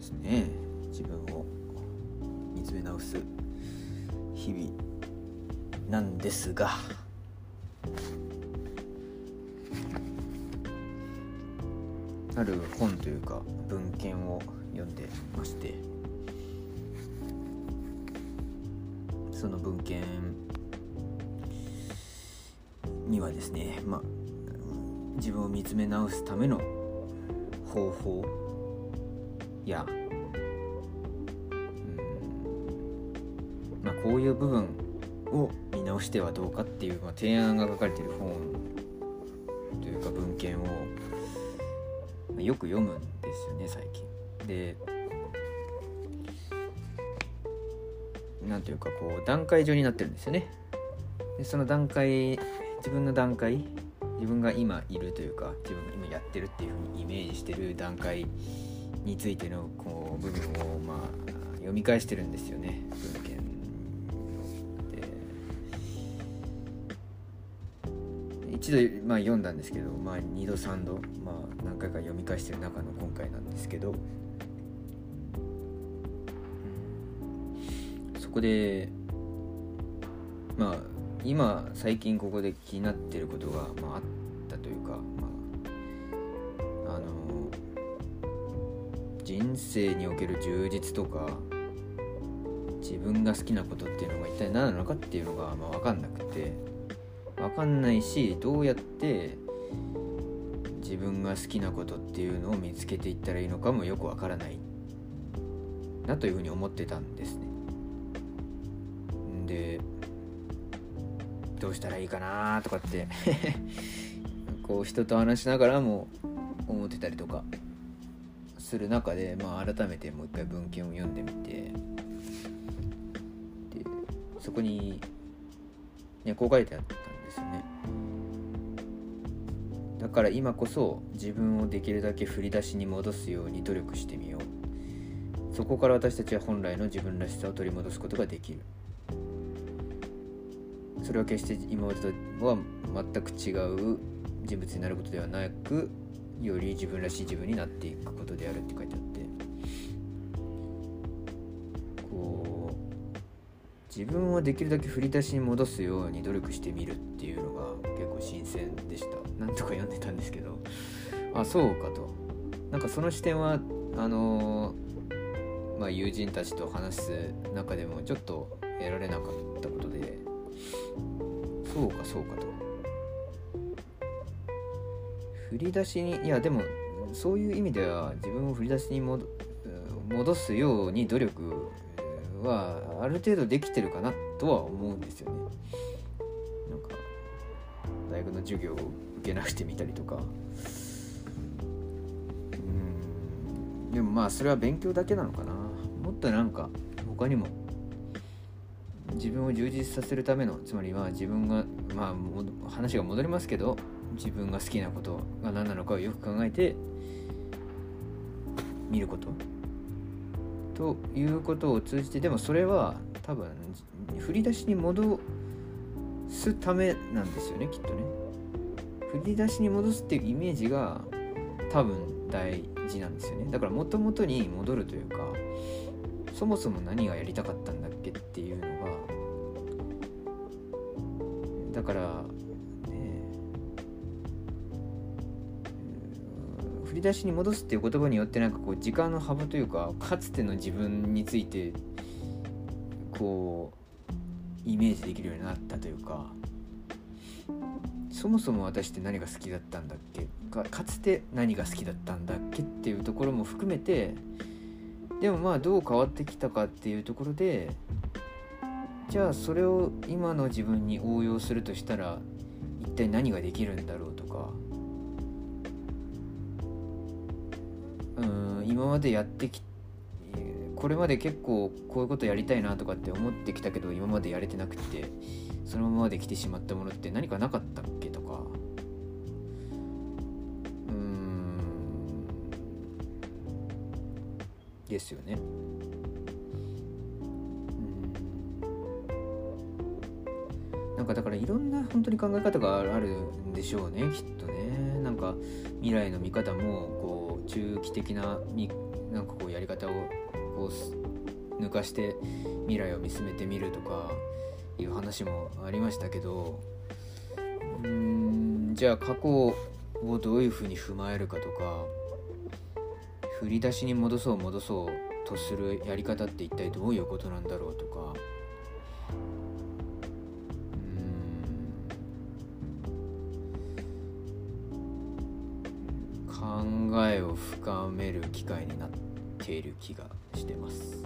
ですね。自分を見つめ直す日々なんですが。ある本というか文献を読んでまして。その文献にはですねまあ自分を見つめ直すための方法やうんまあこういう部分を見直してはどうかっていう、まあ、提案が書かれている本というか文献をまあよく読むんですよね最近。でなんというかこう段階上になってるんですよね。でその段階自分の段階自分が今いるというか自分が今やってるっていうふうにイメージしてる段階についてのこう部分をまあ読み返してるんですよね。文献で。一度、まあ、読んだんですけど、まあ、2度3度、まあ、何回か読み返してる中の今回なんですけど。そこでまあ今最近ここで気になってることが、まあ、あったというか、人生における充実とか自分が好きなことっていうのが一体何なのかっていうのが、まあ、分かんなくて。分かんないしどうやって自分が好きなことっていうのを見つけていったらいいのかもよく分からない。なというふうに思ってたんですね。でどうしたらいいかなとかって こう人と話しながらも思ってたりとか。する中で、まあ、改めてもう一回文献を読んでみてでそこに、ね、こう書いてあったんですよね。だから今こそ自分をできるだけ振り出しに戻すように努力してみようそこから私たちは本来の自分らしさを取り戻すことができるそれは決して今までとは全く違う人物になることではなくより自分らしい自分になっていくことであるって書いてあってこう自分をできるだけ振り出しに戻すように努力してみるっていうのが結構新鮮でした。なんとか読んでたんですけどあそうかと。なんかその視点はあのまあ友人たちと話す中でもちょっと得られなかったことでそうかそうかと。振り出しにいやでもそういう意味では自分を振り出しに戻すように努力はある程度できてるかなとは思うんですよね。なんか大学の授業を受けなくてみたりとか。うん。でもまあそれは勉強だけなのかな。もっとなんか他にも自分を充実させるためのつまりは自分がまあ話が戻りますけど自分が好きなことが何なのかをよく考えて見ること。ということを通じてでもそれは多分振り出しに戻すためなんですよねきっとね。振り出しに戻すっていうイメージが多分大事なんですよね。だからもともとに戻るというかそもそも何がやりたかったんだっけっていうのがだから、振り出しに戻すっていう言葉によってなんかこう時間の幅というかかつての自分についてこうイメージできるようになったというかそもそも私って何が好きだったんだっけ？かかつて何が好きだったんだっけっていうところも含めてでもまあどう変わってきたかっていうところでじゃあそれを今の自分に応用するとしたら一体何ができるんだろうとかうん今までやってきこれまで結構こういうことやりたいなとかって思ってきたけど今までやれてなくてそのままで来てしまったものって何かなかったっけとか。うん。ですよね。なんかだからいろんな本当に考え方があるんでしょうねきっとね。なんか未来の見方もこう中期的なみなんかこうやり方をこう抜かして未来を見つめてみるとかいう話もありましたけどうーんじゃあ過去をどういうふうに踏まえるかとか振り出しに戻そう戻そうとするやり方って一体どういうことなんだろうとか考えを深める機会になっている気がしてます。